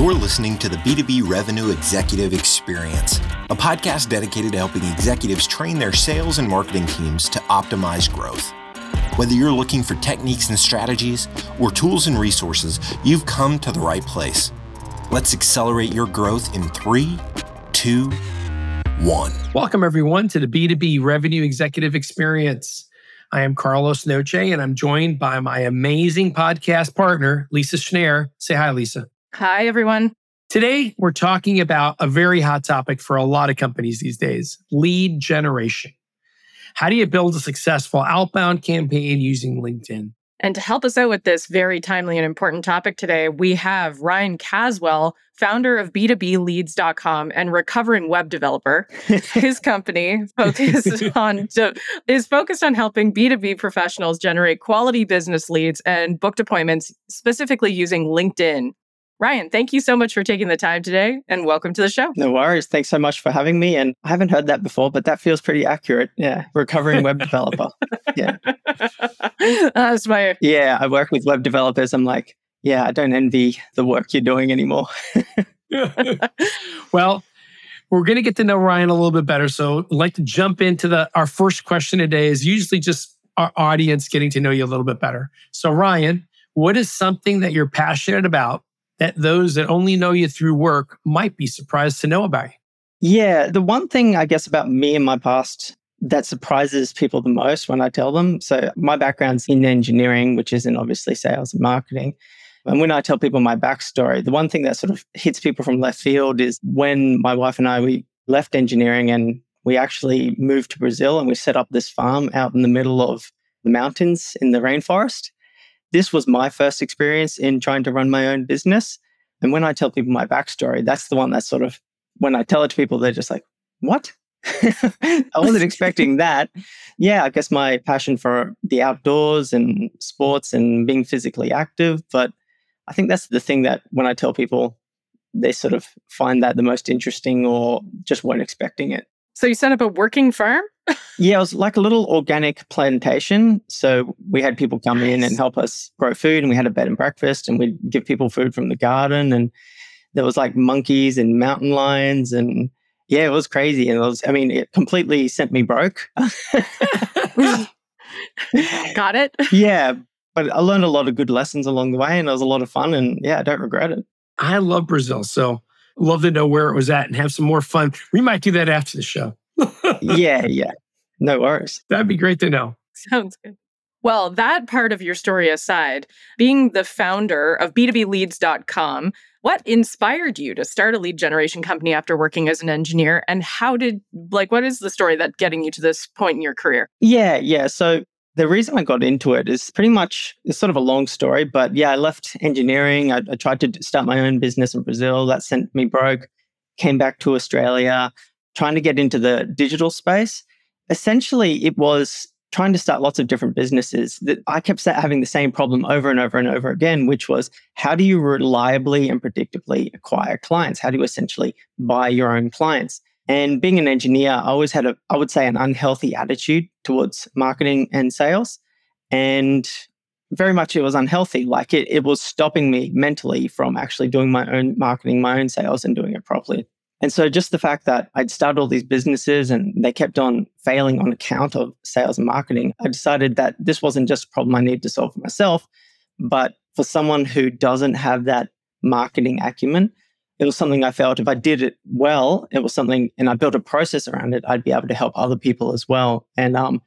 You're listening to the B2B Revenue Executive Experience, a podcast dedicated to helping executives train their sales and marketing teams to optimize growth. Whether you're looking for techniques and strategies or tools and resources, you've come to the right place. Let's accelerate your growth in three, two, one. Welcome, everyone, to the B2B Revenue Executive Experience. I am Carlos Noche, and I'm joined by my amazing podcast partner, Lisa Schneier. Say hi, Lisa. Hi, everyone. Today, we're talking about a very hot topic for a lot of companies these days lead generation. How do you build a successful outbound campaign using LinkedIn? And to help us out with this very timely and important topic today, we have Ryan Caswell, founder of B2Bleads.com and recovering web developer. His company focuses on is focused on helping B2B professionals generate quality business leads and booked appointments, specifically using LinkedIn. Ryan, thank you so much for taking the time today and welcome to the show. No worries. Thanks so much for having me. And I haven't heard that before, but that feels pretty accurate. Yeah. Recovering web developer. Yeah. That's my. Yeah. I work with web developers. I'm like, yeah, I don't envy the work you're doing anymore. well, we're going to get to know Ryan a little bit better. So I'd like to jump into the our first question today is usually just our audience getting to know you a little bit better. So Ryan, what is something that you're passionate about that those that only know you through work might be surprised to know about you? Yeah, the one thing I guess about me and my past that surprises people the most when I tell them. So, my background's in engineering, which isn't obviously sales and marketing. And when I tell people my backstory, the one thing that sort of hits people from left field is when my wife and I we left engineering and we actually moved to Brazil and we set up this farm out in the middle of the mountains in the rainforest this was my first experience in trying to run my own business. And when I tell people my backstory, that's the one that sort of, when I tell it to people, they're just like, what? I wasn't expecting that. Yeah, I guess my passion for the outdoors and sports and being physically active. But I think that's the thing that when I tell people, they sort of find that the most interesting or just weren't expecting it. So you set up a working farm? yeah, it was like a little organic plantation. So we had people come nice. in and help us grow food, and we had a bed and breakfast, and we'd give people food from the garden. And there was like monkeys and mountain lions, and yeah, it was crazy. And it was, I mean, it completely sent me broke. Got it? Yeah, but I learned a lot of good lessons along the way, and it was a lot of fun. And yeah, I don't regret it. I love Brazil, so love to know where it was at and have some more fun. We might do that after the show yeah, yeah. No worries. That'd be great to know. Sounds good. Well, that part of your story aside, being the founder of B2Bleads.com, what inspired you to start a lead generation company after working as an engineer? And how did, like, what is the story that getting you to this point in your career? Yeah, yeah. So the reason I got into it is pretty much it's sort of a long story, but yeah, I left engineering. I, I tried to start my own business in Brazil. That sent me broke. Came back to Australia trying to get into the digital space. Essentially, it was trying to start lots of different businesses that I kept having the same problem over and over and over again, which was how do you reliably and predictably acquire clients? How do you essentially buy your own clients? And being an engineer, I always had a, I would say, an unhealthy attitude towards marketing and sales. And very much it was unhealthy. Like it, it was stopping me mentally from actually doing my own marketing, my own sales, and doing it properly. And so just the fact that I'd started all these businesses and they kept on failing on account of sales and marketing, I decided that this wasn't just a problem I needed to solve for myself, but for someone who doesn't have that marketing acumen, it was something I felt if I did it well, it was something, and I built a process around it, I'd be able to help other people as well. And um,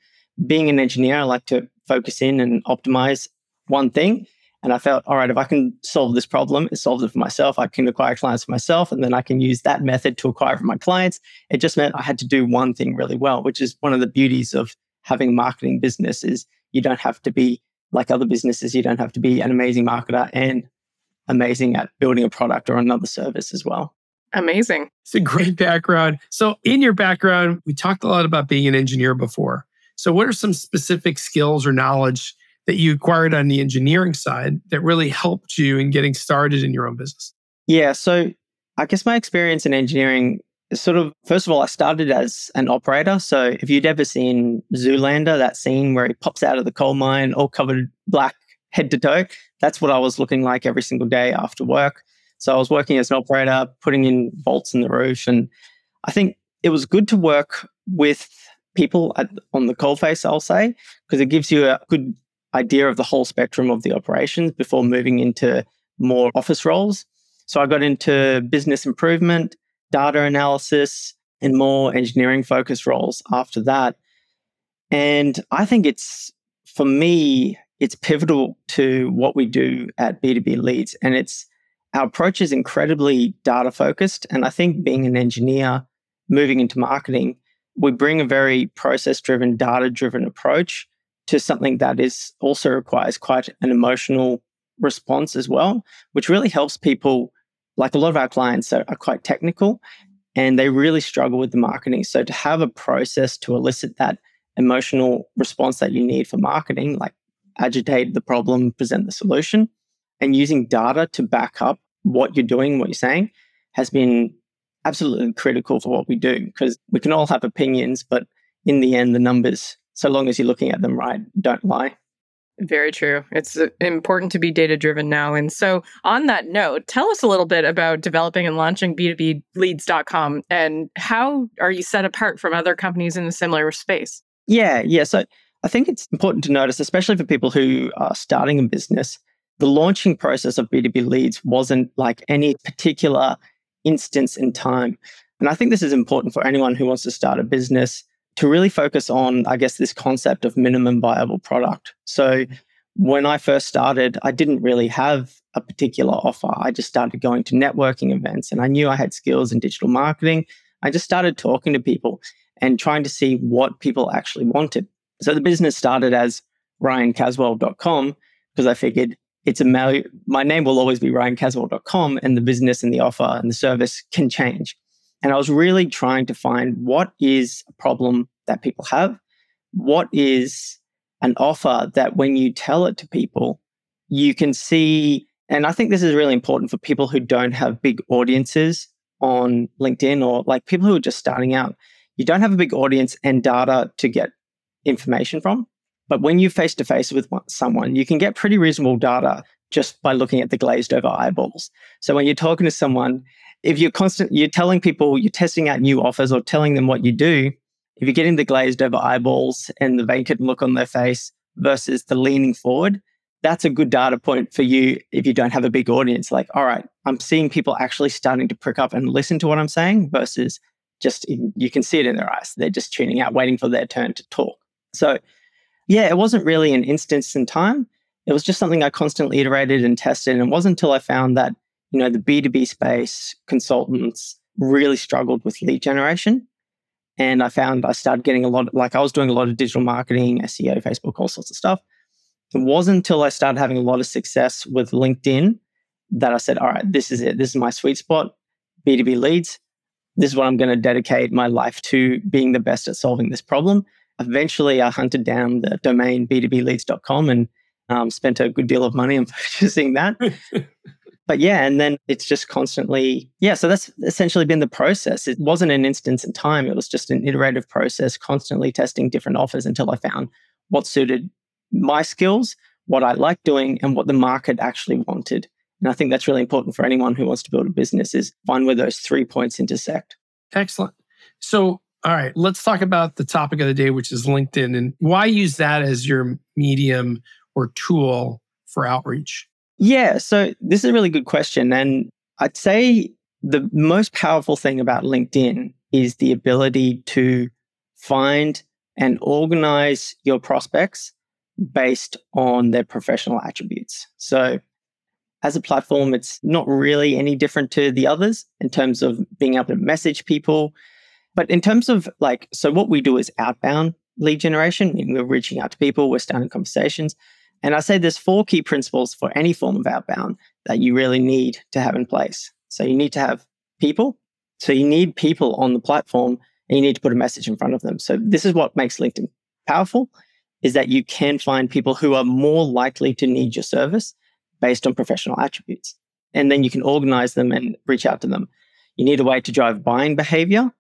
being an engineer, I like to focus in and optimize one thing. And I felt, all right, if I can solve this problem, it solves it for myself. I can acquire clients for myself, and then I can use that method to acquire for my clients. It just meant I had to do one thing really well, which is one of the beauties of having a marketing business is you don't have to be like other businesses. You don't have to be an amazing marketer and amazing at building a product or another service as well. Amazing. It's a great background. So, in your background, we talked a lot about being an engineer before. So, what are some specific skills or knowledge that you acquired on the engineering side that really helped you in getting started in your own business? Yeah. So I guess my experience in engineering is sort of, first of all, I started as an operator. So if you'd ever seen Zoolander, that scene where he pops out of the coal mine all covered black head to toe, that's what I was looking like every single day after work. So I was working as an operator, putting in bolts in the roof. And I think it was good to work with people at, on the coalface, I'll say, because it gives you a good idea of the whole spectrum of the operations before moving into more office roles. So I got into business improvement, data analysis, and more engineering focused roles after that. And I think it's, for me, it's pivotal to what we do at B2B Leads. And it's, our approach is incredibly data focused. And I think being an engineer, moving into marketing, we bring a very process driven, data driven approach to something that is also requires quite an emotional response as well, which really helps people. Like a lot of our clients are, are quite technical and they really struggle with the marketing. So to have a process to elicit that emotional response that you need for marketing, like agitate the problem, present the solution, and using data to back up what you're doing, what you're saying, has been absolutely critical for what we do because we can all have opinions, but in the end, the numbers, so long as you're looking at them right, don't lie. Very true. It's uh, important to be data driven now. And so, on that note, tell us a little bit about developing and launching B2B leads.com and how are you set apart from other companies in a similar space? Yeah, yeah. So, I think it's important to notice, especially for people who are starting a business, the launching process of B2B leads wasn't like any particular instance in time. And I think this is important for anyone who wants to start a business to really focus on, I guess, this concept of minimum viable product. So when I first started, I didn't really have a particular offer. I just started going to networking events and I knew I had skills in digital marketing. I just started talking to people and trying to see what people actually wanted. So the business started as ryancaswell.com because I figured it's a my name will always be ryancaswell.com and the business and the offer and the service can change. And I was really trying to find what is a problem that people have, what is an offer that when you tell it to people, you can see. And I think this is really important for people who don't have big audiences on LinkedIn or like people who are just starting out. You don't have a big audience and data to get information from. But when you face to face with someone, you can get pretty reasonable data just by looking at the glazed over eyeballs. So when you're talking to someone, if you're constant, you're telling people you're testing out new offers or telling them what you do. If you're getting the glazed over eyeballs and the vacant look on their face versus the leaning forward, that's a good data point for you if you don't have a big audience. Like, all right, I'm seeing people actually starting to prick up and listen to what I'm saying versus just you can see it in their eyes. They're just tuning out, waiting for their turn to talk. So yeah, it wasn't really an instance in time. It was just something I constantly iterated and tested. And it wasn't until I found that, you know, the B2B space consultants really struggled with lead generation. And I found I started getting a lot, of, like I was doing a lot of digital marketing, SEO, Facebook, all sorts of stuff. It wasn't until I started having a lot of success with LinkedIn that I said, all right, this is it. This is my sweet spot, B2B leads. This is what I'm going to dedicate my life to being the best at solving this problem eventually I hunted down the domain b2bleads.com and um, spent a good deal of money on purchasing that. but yeah, and then it's just constantly, yeah, so that's essentially been the process. It wasn't an instance in time, it was just an iterative process, constantly testing different offers until I found what suited my skills, what I like doing, and what the market actually wanted. And I think that's really important for anyone who wants to build a business is find where those three points intersect. Excellent. So all right, let's talk about the topic of the day, which is LinkedIn, and why use that as your medium or tool for outreach? Yeah, so this is a really good question. And I'd say the most powerful thing about LinkedIn is the ability to find and organize your prospects based on their professional attributes. So, as a platform, it's not really any different to the others in terms of being able to message people, but in terms of like, so what we do is outbound lead generation. We're reaching out to people, we're starting conversations. And I say there's four key principles for any form of outbound that you really need to have in place. So you need to have people. So you need people on the platform and you need to put a message in front of them. So this is what makes LinkedIn powerful is that you can find people who are more likely to need your service based on professional attributes. And then you can organize them and reach out to them. You need a way to drive buying behavior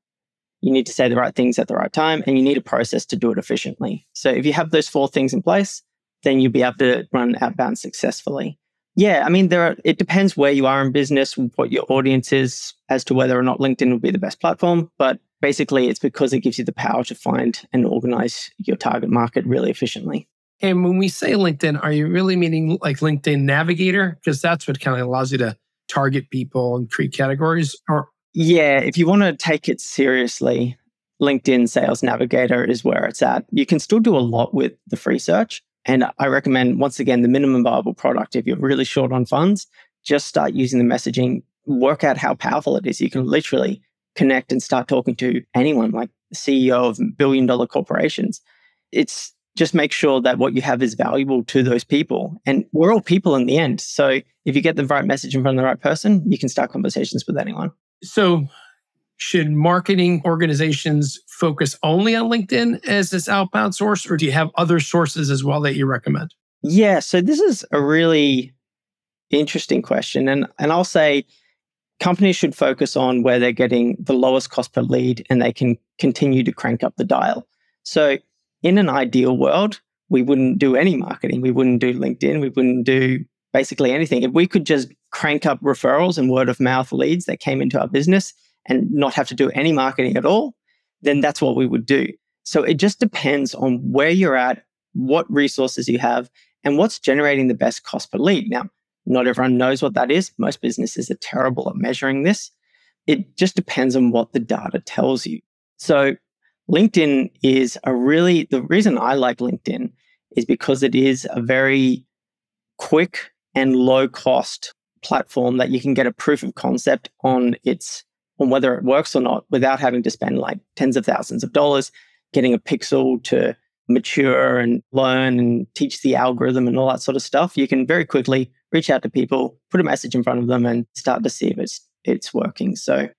you need to say the right things at the right time, and you need a process to do it efficiently. So if you have those four things in place, then you'll be able to run outbound successfully. Yeah, I mean, there are, it depends where you are in business, what your audience is, as to whether or not LinkedIn will be the best platform. But basically, it's because it gives you the power to find and organize your target market really efficiently. And when we say LinkedIn, are you really meaning like LinkedIn Navigator? Because that's what kind of allows you to target people and create categories. Or yeah, if you want to take it seriously, LinkedIn Sales Navigator is where it's at. You can still do a lot with the free search. And I recommend, once again, the minimum viable product. If you're really short on funds, just start using the messaging, work out how powerful it is. You can literally connect and start talking to anyone, like the CEO of billion dollar corporations. It's just make sure that what you have is valuable to those people. And we're all people in the end. So if you get the right message in front of the right person, you can start conversations with anyone. So should marketing organizations focus only on LinkedIn as this outbound source, or do you have other sources as well that you recommend? Yeah, so this is a really interesting question. And, and I'll say companies should focus on where they're getting the lowest cost per lead and they can continue to crank up the dial. So, in an ideal world, we wouldn't do any marketing. We wouldn't do LinkedIn. We wouldn't do basically anything. If we could just crank up referrals and word of mouth leads that came into our business, and not have to do any marketing at all, then that's what we would do. So it just depends on where you're at, what resources you have, and what's generating the best cost per lead. Now, not everyone knows what that is. Most businesses are terrible at measuring this. It just depends on what the data tells you. So, LinkedIn is a really, the reason I like LinkedIn is because it is a very quick and low cost platform that you can get a proof of concept on its on whether it works or not without having to spend like tens of thousands of dollars getting a pixel to mature and learn and teach the algorithm and all that sort of stuff. You can very quickly reach out to people, put a message in front of them, and start to see if it's it's working. So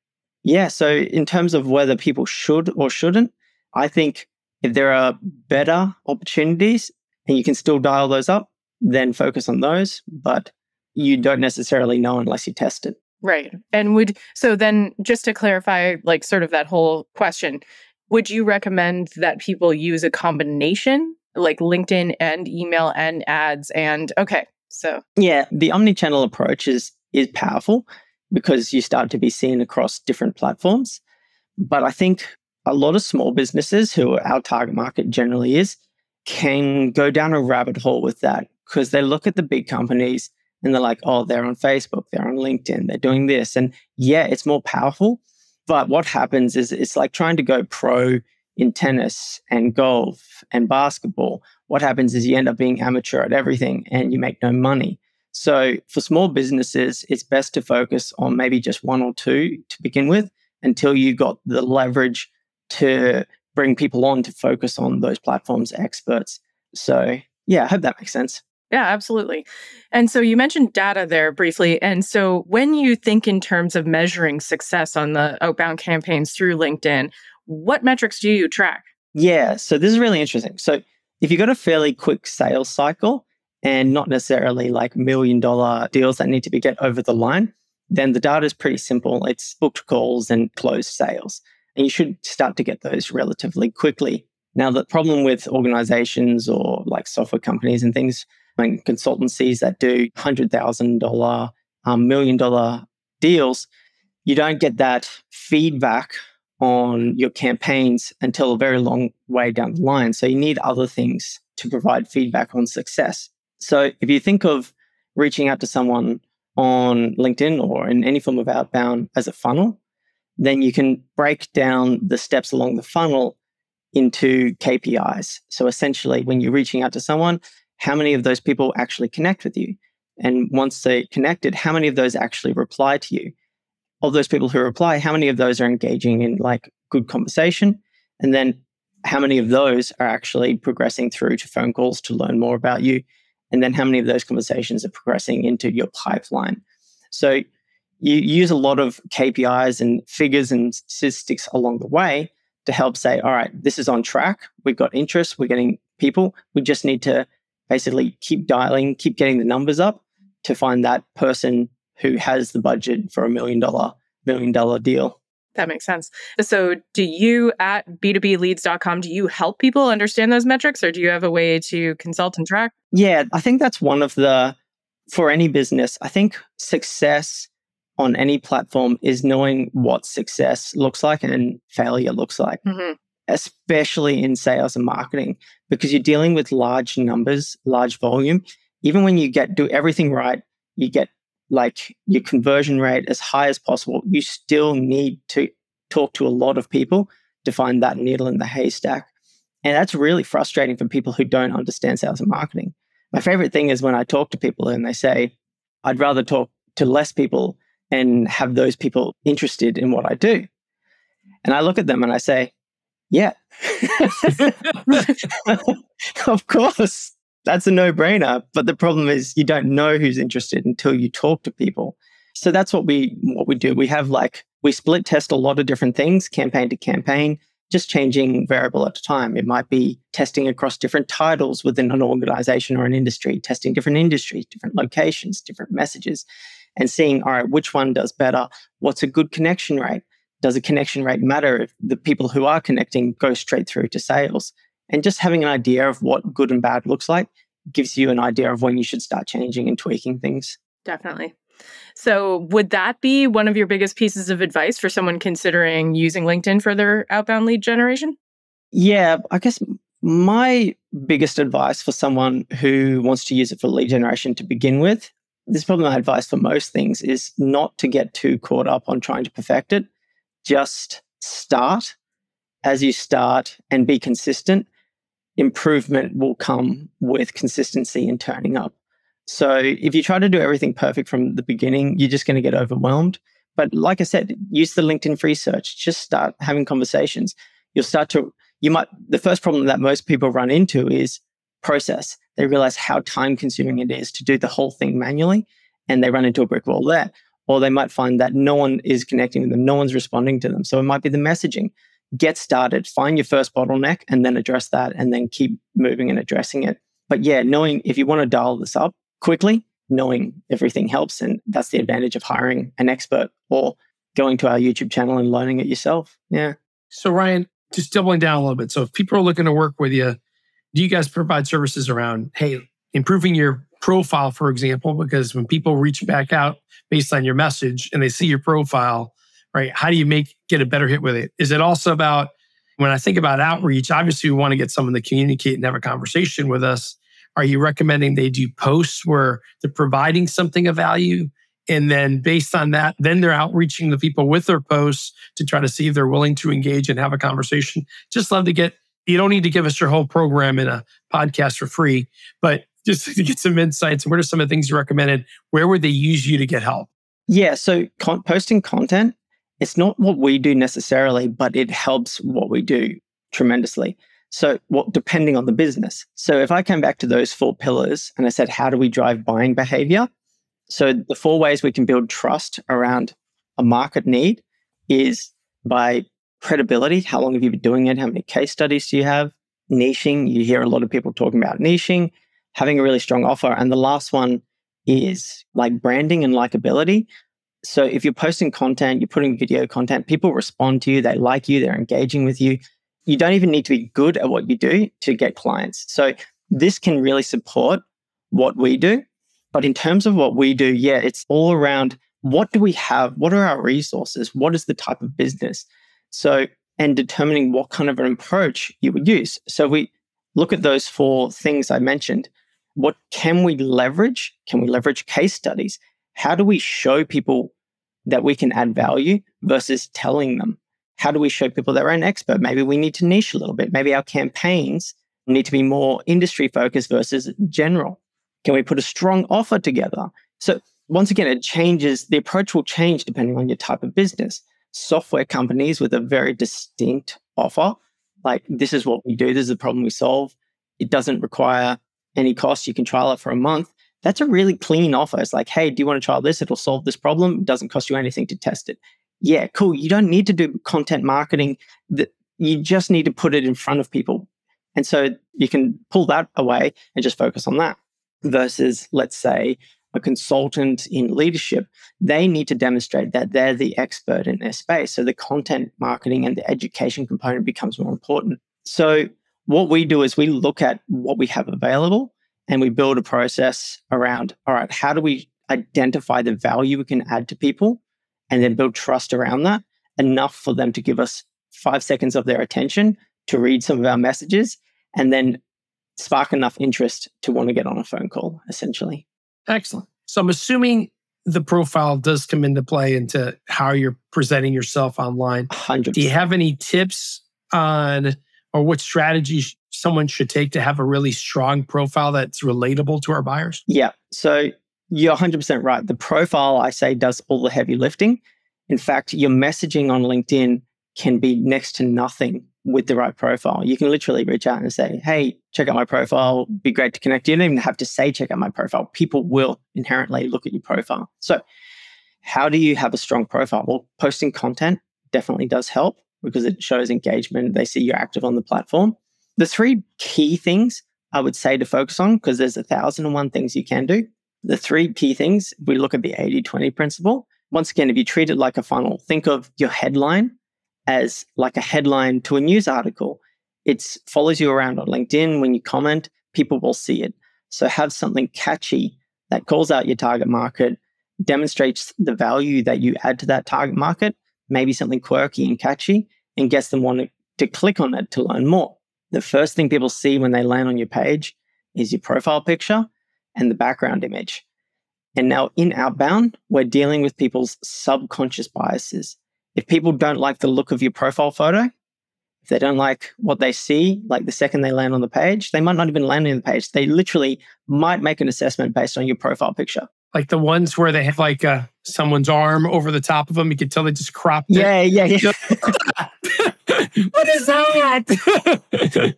yeah, so in terms of whether people should or shouldn't, I think if there are better opportunities and you can still dial those up, then focus on those. But you don't necessarily know unless you test it. Right. And would so then just to clarify like sort of that whole question, would you recommend that people use a combination like LinkedIn and email and ads and okay. So Yeah, the omni-channel approach is is powerful because you start to be seen across different platforms. But I think a lot of small businesses who our target market generally is can go down a rabbit hole with that because they look at the big companies and they're like, oh, they're on Facebook, they're on LinkedIn, they're doing this. And yeah, it's more powerful. But what happens is it's like trying to go pro in tennis and golf and basketball. What happens is you end up being amateur at everything and you make no money. So for small businesses, it's best to focus on maybe just one or two to begin with until you got the leverage to bring people on to focus on those platforms experts. So yeah, I hope that makes sense. Yeah, absolutely. And so you mentioned data there briefly. And so when you think in terms of measuring success on the outbound campaigns through LinkedIn, what metrics do you track? Yeah, so this is really interesting. So if you've got a fairly quick sales cycle and not necessarily like million dollar deals that need to be get over the line, then the data is pretty simple. It's booked calls and closed sales. And you should start to get those relatively quickly. Now, the problem with organizations or like software companies and things and consultancies that do $100,000, um, million dollar deals, you don't get that feedback on your campaigns until a very long way down the line. So you need other things to provide feedback on success. So if you think of reaching out to someone on LinkedIn or in any form of outbound as a funnel, then you can break down the steps along the funnel into KPIs. So essentially, when you're reaching out to someone, how many of those people actually connect with you? And once they connected, how many of those actually reply to you? Of those people who reply, how many of those are engaging in like good conversation? And then how many of those are actually progressing through to phone calls to learn more about you? And then how many of those conversations are progressing into your pipeline? So you use a lot of KPIs and figures and statistics along the way to help say, all right, this is on track. We've got interest. We're getting people. We just need to basically keep dialing, keep getting the numbers up to find that person who has the budget for a million dollar million dollar deal. That makes sense. So, do you at b2bleads.com do you help people understand those metrics or do you have a way to consult and track? Yeah, I think that's one of the for any business, I think success on any platform is knowing what success looks like and failure looks like, mm-hmm. Especially in sales and marketing, because you're dealing with large numbers, large volume. Even when you get do everything right, you get like your conversion rate as high as possible. You still need to talk to a lot of people to find that needle in the haystack. And that's really frustrating for people who don't understand sales and marketing. My favorite thing is when I talk to people and they say, I'd rather talk to less people and have those people interested in what I do. And I look at them and I say, yeah, of course, that's a no brainer. But the problem is you don't know who's interested until you talk to people. So that's what we what we do. We have like we split test a lot of different things, campaign to campaign, just changing variable at a time. It might be testing across different titles within an organization or an industry, testing different industries, different locations, different messages and seeing, all right, which one does better? What's a good connection rate? Does a connection rate matter if the people who are connecting go straight through to sales? And just having an idea of what good and bad looks like gives you an idea of when you should start changing and tweaking things. Definitely. So, would that be one of your biggest pieces of advice for someone considering using LinkedIn for their outbound lead generation? Yeah, I guess my biggest advice for someone who wants to use it for lead generation to begin with this is probably my advice for most things is not to get too caught up on trying to perfect it. Just start. As you start and be consistent, improvement will come with consistency and turning up. So if you try to do everything perfect from the beginning, you're just going to get overwhelmed. But like I said, use the LinkedIn free search. Just start having conversations. You'll start to, you might, the first problem that most people run into is process they realize how time consuming it is to do the whole thing manually and they run into a brick wall there. Or they might find that no one is connecting with them, no one's responding to them. So it might be the messaging. Get started, find your first bottleneck, and then address that, and then keep moving and addressing it. But yeah, knowing if you want to dial this up quickly, knowing everything helps. And that's the advantage of hiring an expert or going to our YouTube channel and learning it yourself. Yeah. So, Ryan, just doubling down a little bit. So, if people are looking to work with you, do you guys provide services around, hey, improving your profile, for example? Because when people reach back out based on your message and they see your profile, right? How do you make get a better hit with it? Is it also about when I think about outreach, obviously we want to get someone to communicate and have a conversation with us. Are you recommending they do posts where they're providing something of value? And then based on that, then they're outreaching the people with their posts to try to see if they're willing to engage and have a conversation. Just love to get you don't need to give us your whole program in a podcast for free, but just to get some insights. What are some of the things you recommended? Where would they use you to get help? Yeah, so con- posting content, it's not what we do necessarily, but it helps what we do tremendously. So, what depending on the business. So, if I came back to those four pillars and I said, how do we drive buying behavior? So, the four ways we can build trust around a market need is by credibility. How long have you been doing it? How many case studies do you have? Niching. You hear a lot of people talking about niching, having a really strong offer. And the last one is like branding and likability. So if you're posting content, you're putting video content, people respond to you, they like you, they're engaging with you. You don't even need to be good at what you do to get clients. So this can really support what we do. But in terms of what we do, yeah, it's all around what do we have? What are our resources? What is the type of business? So, and determining what kind of an approach you would use. So, we look at those four things I mentioned. What can we leverage? Can we leverage case studies? How do we show people that we can add value versus telling them? How do we show people that we're an expert? Maybe we need to niche a little bit. Maybe our campaigns need to be more industry focused versus general. Can we put a strong offer together? So, once again, it changes, the approach will change depending on your type of business software companies with a very distinct offer. Like, this is what we do, this is the problem we solve. It doesn't require any cost. You can trial it for a month. That's a really clean offer. It's like, hey, do you want to trial this? It'll solve this problem. It doesn't cost you anything to test it. Yeah, cool. You don't need to do content marketing. That you just need to put it in front of people. And so you can pull that away and just focus on that versus, let's say, a consultant in leadership, they need to demonstrate that they're the expert in their space. So the content marketing and the education component becomes more important. So what we do is we look at what we have available and we build a process around all right, how do we identify the value we can add to people and then build trust around that enough for them to give us five seconds of their attention to read some of our messages and then spark enough interest to want to get on a phone call, essentially. Excellent. So I'm assuming the profile does come into play into how you're presenting yourself online. 100 Do you have any tips on or what strategies someone should take to have a really strong profile that's relatable to our buyers? Yeah. So you're 100% right. The profile, I say, does all the heavy lifting. In fact, your messaging on LinkedIn can be next to nothing with the right profile. You can literally reach out and say, Hey, check out my profile. Be great to connect. You don't even have to say, check out my profile. People will inherently look at your profile. So, how do you have a strong profile? Well, posting content definitely does help because it shows engagement. They see you're active on the platform. The three key things I would say to focus on, because there's a thousand and one things you can do. The three key things, we look at the 80 20 principle. Once again, if you treat it like a funnel, think of your headline as like a headline to a news article. It follows you around on LinkedIn. When you comment, people will see it. So have something catchy that calls out your target market, demonstrates the value that you add to that target market, maybe something quirky and catchy, and gets them wanting to click on it to learn more. The first thing people see when they land on your page is your profile picture and the background image. And now in outbound, we're dealing with people's subconscious biases. If people don't like the look of your profile photo, if they don't like what they see, like the second they land on the page, they might not even land on the page. They literally might make an assessment based on your profile picture. Like the ones where they have like uh, someone's arm over the top of them. You can tell they just cropped it. Yeah, yeah, yeah. what is that?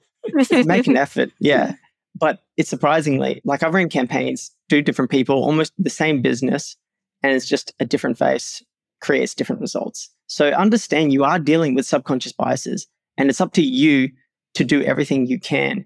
make an effort. Yeah. But it's surprisingly, like I've run campaigns, two different people, almost the same business, and it's just a different face creates different results. So understand you are dealing with subconscious biases, and it's up to you to do everything you can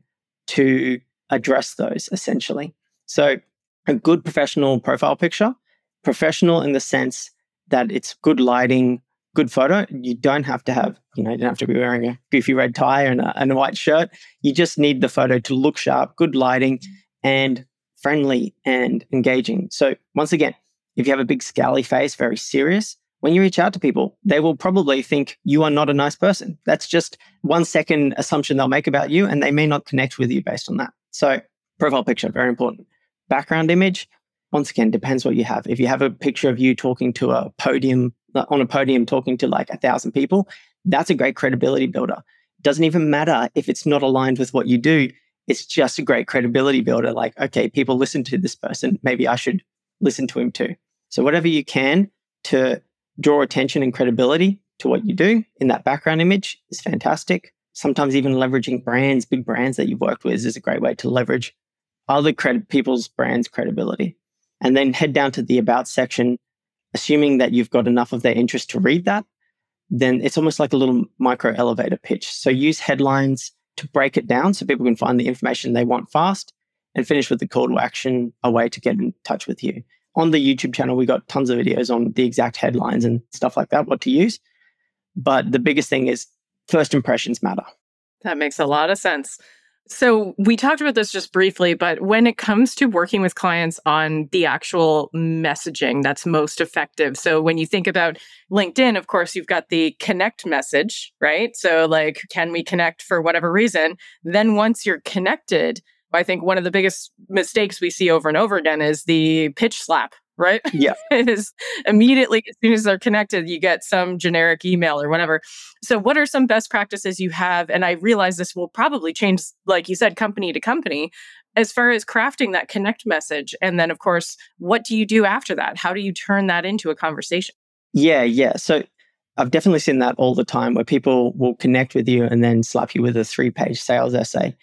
to address those essentially. So a good professional profile picture, professional in the sense that it's good lighting, good photo. You don't have to have, you know, you don't have to be wearing a goofy red tie and a, and a white shirt. You just need the photo to look sharp, good lighting, and friendly and engaging. So once again, if you have a big scally face, very serious, when you reach out to people, they will probably think you are not a nice person. That's just one second assumption they'll make about you, and they may not connect with you based on that. So, profile picture, very important. Background image, once again, depends what you have. If you have a picture of you talking to a podium, on a podium, talking to like a thousand people, that's a great credibility builder. Doesn't even matter if it's not aligned with what you do. It's just a great credibility builder. Like, okay, people listen to this person. Maybe I should listen to him too. So, whatever you can to draw attention and credibility to what you do in that background image is fantastic. Sometimes even leveraging brands, big brands that you've worked with is a great way to leverage other people's brands credibility. And then head down to the about section, assuming that you've got enough of their interest to read that, then it's almost like a little micro elevator pitch. So use headlines to break it down so people can find the information they want fast and finish with the call to action, a way to get in touch with you on the YouTube channel, we got tons of videos on the exact headlines and stuff like that, what to use. But the biggest thing is first impressions matter. That makes a lot of sense. So, we talked about this just briefly, but when it comes to working with clients on the actual messaging that's most effective. So, when you think about LinkedIn, of course, you've got the connect message, right? So, like, can we connect for whatever reason? Then, once you're connected, I think one of the biggest mistakes we see over and over again is the pitch slap, right? Yeah. it is immediately as soon as they're connected, you get some generic email or whatever. So, what are some best practices you have? And I realize this will probably change, like you said, company to company, as far as crafting that connect message. And then, of course, what do you do after that? How do you turn that into a conversation? Yeah, yeah. So, I've definitely seen that all the time where people will connect with you and then slap you with a three page sales essay.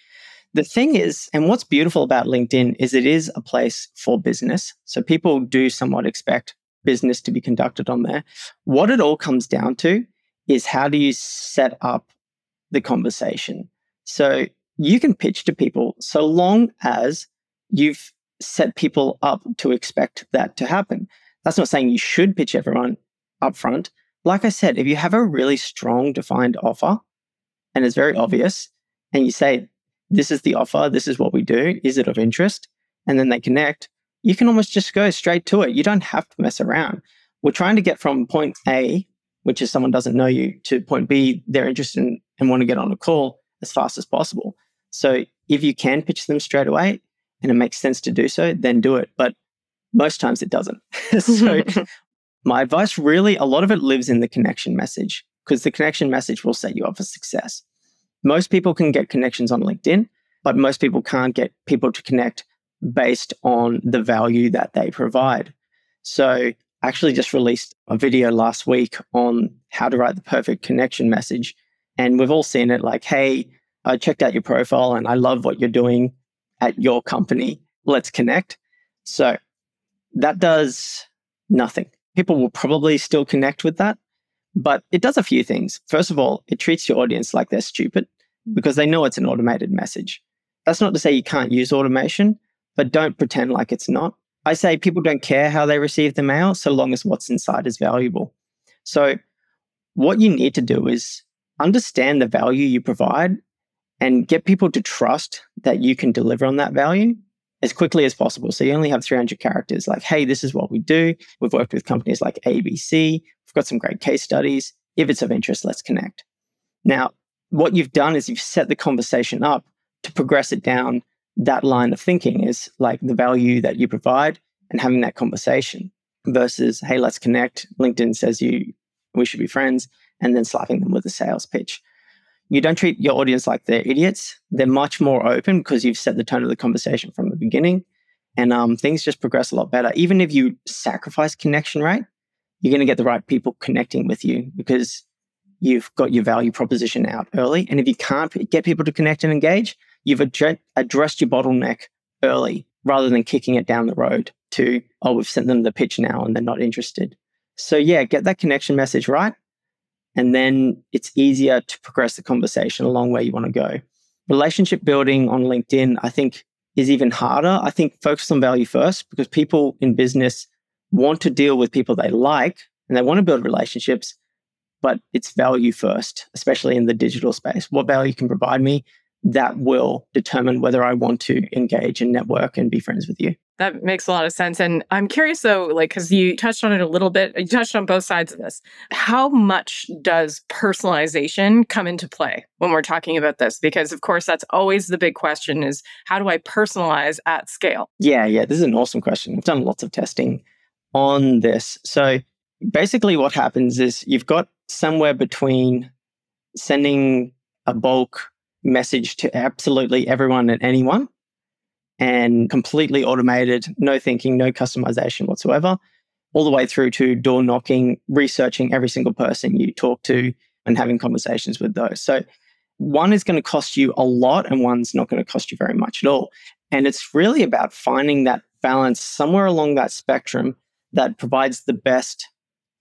The thing is, and what's beautiful about LinkedIn is it is a place for business. So people do somewhat expect business to be conducted on there. What it all comes down to is how do you set up the conversation? So you can pitch to people so long as you've set people up to expect that to happen. That's not saying you should pitch everyone up front. Like I said, if you have a really strong defined offer and it's very obvious, and you say, this is the offer, this is what we do, is it of interest? And then they connect, you can almost just go straight to it. You don't have to mess around. We're trying to get from point A, which is someone doesn't know you, to point B, they're interested in, and want to get on a call as fast as possible. So if you can pitch them straight away and it makes sense to do so, then do it. But most times it doesn't. so my advice really, a lot of it lives in the connection message because the connection message will set you up for success. Most people can get connections on LinkedIn, but most people can't get people to connect based on the value that they provide. So I actually just released a video last week on how to write the perfect connection message. And we've all seen it like, hey, I checked out your profile and I love what you're doing at your company. Let's connect. So that does nothing. People will probably still connect with that, but it does a few things. First of all, it treats your audience like they're stupid because they know it's an automated message. That's not to say you can't use automation, but don't pretend like it's not. I say people don't care how they receive the mail so long as what's inside is valuable. So, what you need to do is understand the value you provide and get people to trust that you can deliver on that value as quickly as possible. So, you only have 300 characters like, hey, this is what we do. We've worked with companies like ABC. We've got some great case studies. If it's of interest, let's connect. Now, what you've done is you've set the conversation up to progress it down that line of thinking is like the value that you provide and having that conversation versus, hey, let's connect. LinkedIn says you we should be friends, and then slapping them with a sales pitch. You don't treat your audience like they're idiots. They're much more open because you've set the tone of the conversation from the beginning. And um, things just progress a lot better. Even if you sacrifice connection rate, you're going to get the right people connecting with you because you've got your value proposition out early. And if you can't get people to connect and engage, you've ad- addressed your bottleneck early rather than kicking it down the road to, oh, we've sent them the pitch now and they're not interested. So, yeah, get that connection message right. And then it's easier to progress the conversation along where you want to go. Relationship building on LinkedIn, I think, is even harder. I think focus on value first because people in business want to deal with people they like and they want to build relationships, but it's value first, especially in the digital space. What value can provide me? that will determine whether I want to engage and network and be friends with you. That makes a lot of sense. And I'm curious though, like, because you touched on it a little bit, you touched on both sides of this. How much does personalization come into play when we're talking about this? Because, of course, that's always the big question is how do I personalize at scale? Yeah, yeah, this is an awesome question. I've done lots of testing on this. So basically, what happens is you've got somewhere between sending a bulk message to absolutely everyone and anyone and completely automated, no thinking, no customization whatsoever, all the way through to door knocking, researching every single person you talk to and having conversations with those. So one is going to cost you a lot and one's not going to cost you very much at all. And it's really about finding that balance somewhere along that spectrum that provides the best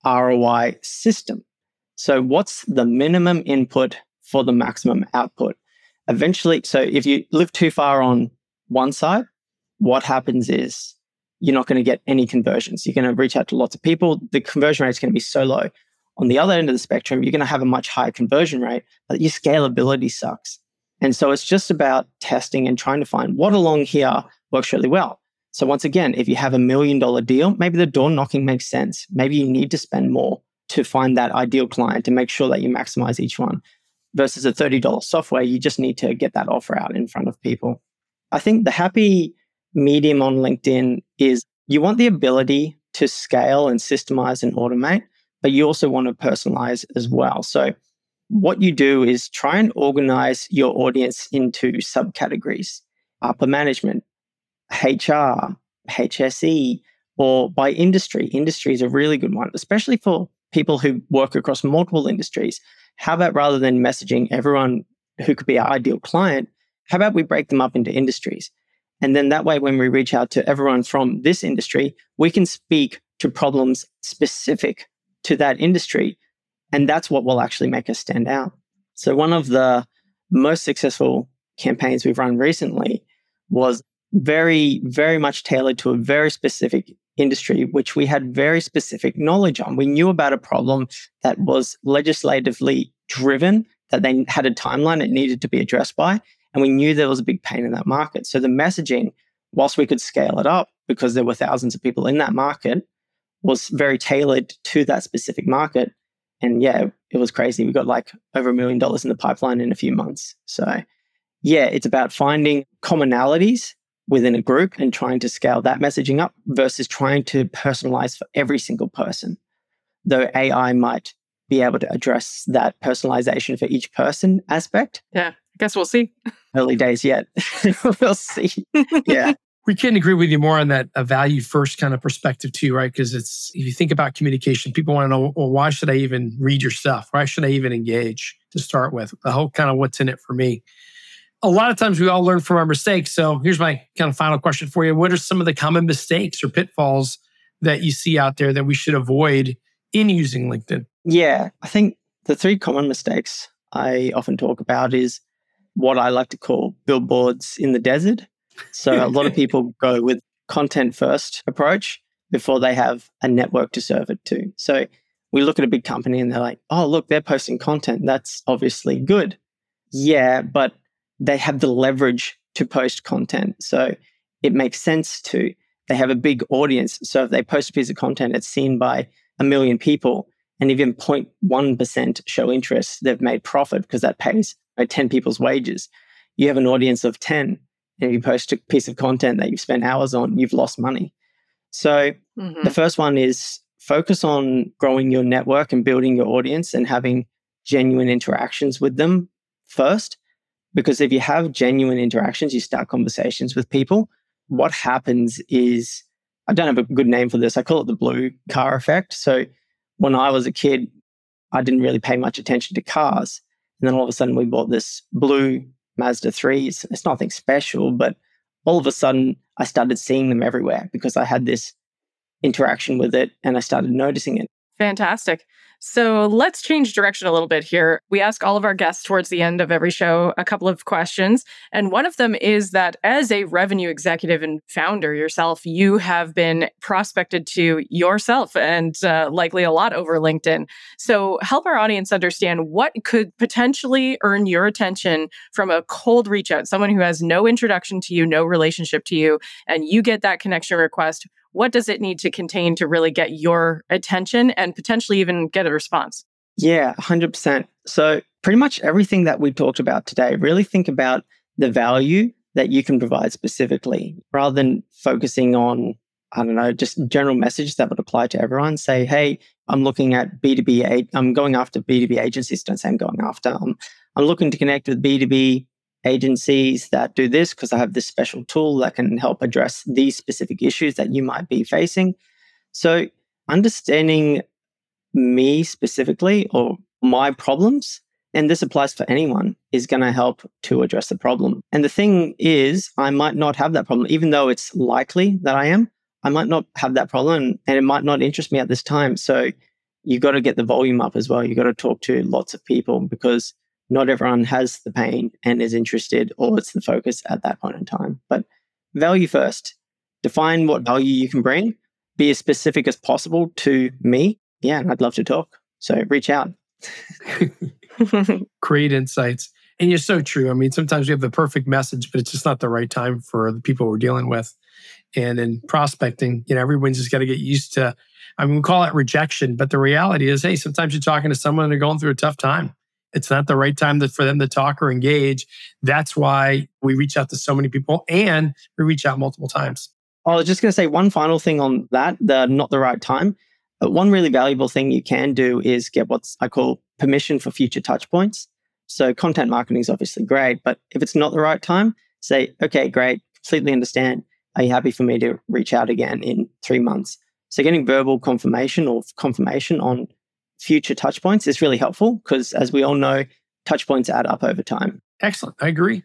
ROI system. So, what's the minimum input for the maximum output? eventually, so if you live too far on one side, what happens is you're not going to get any conversions. You're going to reach out to lots of people. The conversion rate is going to be so low. On the other end of the spectrum, you're going to have a much higher conversion rate, but your scalability sucks. And so it's just about testing and trying to find what along here works really well. So once again, if you have a million dollar deal, maybe the door knocking makes sense. Maybe you need to spend more to find that ideal client to make sure that you maximize each one versus a $30 software, you just need to get that offer out in front of people. I think the happy medium on LinkedIn is you want the ability to scale and systemize and automate, but you also want to personalize as well. So, what you do is try and organize your audience into subcategories upper management, HR, HSE, or by industry. Industry is a really good one, especially for people who work across multiple industries. How about rather than messaging everyone who could be our ideal client, how about we break them up into industries? And then that way, when we reach out to everyone from this industry, we can speak to problems specific to that industry. And that's what will actually make us stand out. So, one of the most successful campaigns we've run recently was very, very much tailored to a very specific industry, which we had very specific knowledge on. We knew about a problem that was legislatively driven, that they had a timeline it needed to be addressed by. And we knew there was a big pain in that market. So the messaging, whilst we could scale it up because there were thousands of people in that market, was very tailored to that specific market. And yeah, it was crazy. We got like over a million dollars in the pipeline in a few months. So yeah, it's about finding commonalities within a group and trying to scale that messaging up versus trying to personalize for every single person. Though AI might be able to address that personalization for each person aspect. Yeah, I guess we'll see. Early days yet. we'll see. Yeah. we can't agree with you more on that a value first kind of perspective too, right? Because it's if you think about communication, people want to know, well, why should I even read your stuff? Why should I even engage to start with? The whole kind of what's in it for me a lot of times we all learn from our mistakes. So here's my kind of final question for you. What are some of the common mistakes or pitfalls that you see out there that we should avoid in using LinkedIn? Yeah, I think the three common mistakes I often talk about is what I like to call billboards in the desert. So a lot of people go with content first approach before they have a network to serve it to. So we look at a big company and they're like, oh, look, they're posting content. That's obviously good. Yeah, but they have the leverage to post content. So it makes sense to. They have a big audience. So if they post a piece of content, it's seen by a million people, and even 0.1% show interest, they've made profit because that pays 10 people's wages. You have an audience of 10, and you post a piece of content that you've spent hours on, you've lost money. So mm-hmm. the first one is focus on growing your network and building your audience and having genuine interactions with them first. Because if you have genuine interactions, you start conversations with people, what happens is I don't have a good name for this. I call it the blue car effect. So when I was a kid, I didn't really pay much attention to cars. And then all of a sudden we bought this blue Mazda 3. It's, it's nothing special, but all of a sudden I started seeing them everywhere because I had this interaction with it and I started noticing it. Fantastic. So let's change direction a little bit here. We ask all of our guests towards the end of every show a couple of questions. And one of them is that as a revenue executive and founder yourself, you have been prospected to yourself and uh, likely a lot over LinkedIn. So help our audience understand what could potentially earn your attention from a cold reach out, someone who has no introduction to you, no relationship to you, and you get that connection request what does it need to contain to really get your attention and potentially even get a response? Yeah, 100%. So, pretty much everything that we talked about today, really think about the value that you can provide specifically rather than focusing on, I don't know, just general message that would apply to everyone. Say, hey, I'm looking at B2B, I'm going after B2B agencies. Don't say I'm going after. I'm, I'm looking to connect with B2B agencies that do this because I have this special tool that can help address these specific issues that you might be facing. So, understanding me specifically or my problems, and this applies for anyone, is going to help to address the problem. And the thing is, I might not have that problem, even though it's likely that I am. I might not have that problem and it might not interest me at this time. So, you've got to get the volume up as well. You've got to talk to lots of people because not everyone has the pain and is interested or it's the focus at that point in time. But value first. Define what value you can bring. Be as specific as possible to me. Yeah, and I'd love to talk. So reach out. Create insights. And you're so true. I mean, sometimes we have the perfect message, but it's just not the right time for the people we're dealing with. And in prospecting, you know, everyone's just got to get used to, I mean, we call it rejection, but the reality is, hey, sometimes you're talking to someone and they're going through a tough time it's not the right time to, for them to talk or engage. That's why we reach out to so many people and we reach out multiple times. I was just going to say one final thing on that, the not the right time. But one really valuable thing you can do is get what I call permission for future touch points. So content marketing is obviously great, but if it's not the right time, say, okay, great, completely understand. Are you happy for me to reach out again in three months? So getting verbal confirmation or confirmation on future touch points is really helpful because, as we all know, touch points add up over time. Excellent. I agree.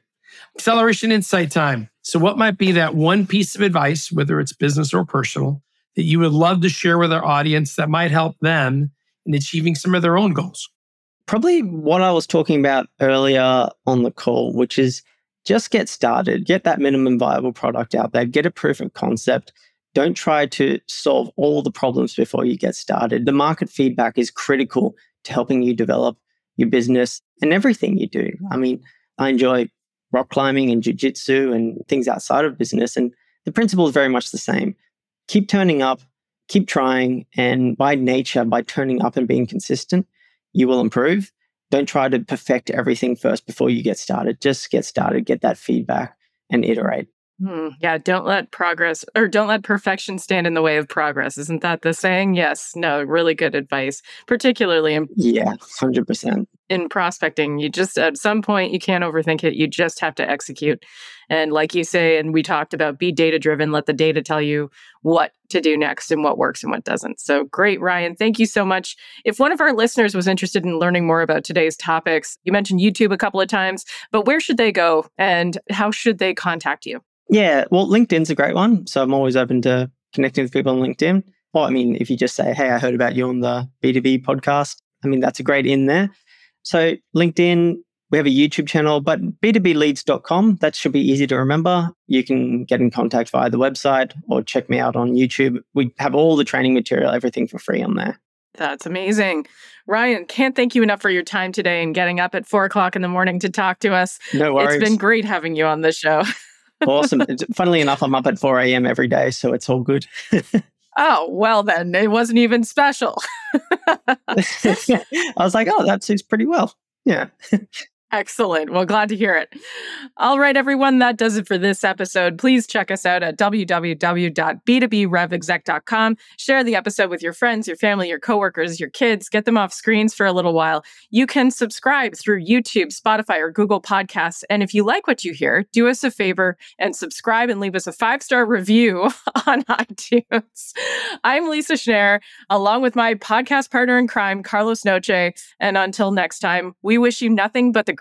Acceleration insight time. So, what might be that one piece of advice, whether it's business or personal, that you would love to share with our audience that might help them in achieving some of their own goals? Probably what I was talking about earlier on the call, which is just get started, get that minimum viable product out there, get a proof of concept, don't try to solve all the problems before you get started. The market feedback is critical to helping you develop your business and everything you do. I mean, I enjoy rock climbing and jujitsu and things outside of business. And the principle is very much the same. Keep turning up, keep trying, and by nature, by turning up and being consistent, you will improve. Don't try to perfect everything first before you get started. Just get started, get that feedback, and iterate. Hmm, yeah, don't let progress or don't let perfection stand in the way of progress. Isn't that the saying? Yes, no, really good advice, particularly in Yeah, 100%. in prospecting. You just at some point you can't overthink it. You just have to execute. And like you say, and we talked about be data driven, let the data tell you what to do next and what works and what doesn't. So great, Ryan. Thank you so much. If one of our listeners was interested in learning more about today's topics, you mentioned YouTube a couple of times, but where should they go and how should they contact you? Yeah, well, LinkedIn's a great one. So I'm always open to connecting with people on LinkedIn. Or, I mean, if you just say, hey, I heard about you on the B2B podcast, I mean, that's a great in there. So, LinkedIn, we have a YouTube channel, but b2bleads.com, that should be easy to remember. You can get in contact via the website or check me out on YouTube. We have all the training material, everything for free on there. That's amazing. Ryan, can't thank you enough for your time today and getting up at four o'clock in the morning to talk to us. No worries. It's been great having you on the show. awesome. Funnily enough, I'm up at 4 a.m. every day, so it's all good. oh, well, then it wasn't even special. I was like, oh, that suits pretty well. Yeah. Excellent. Well, glad to hear it. All right, everyone, that does it for this episode. Please check us out at www.b2brevexec.com. Share the episode with your friends, your family, your coworkers, your kids. Get them off screens for a little while. You can subscribe through YouTube, Spotify, or Google Podcasts. And if you like what you hear, do us a favor and subscribe and leave us a five star review on iTunes. I'm Lisa Schnarr, along with my podcast partner in crime, Carlos Noche. And until next time, we wish you nothing but the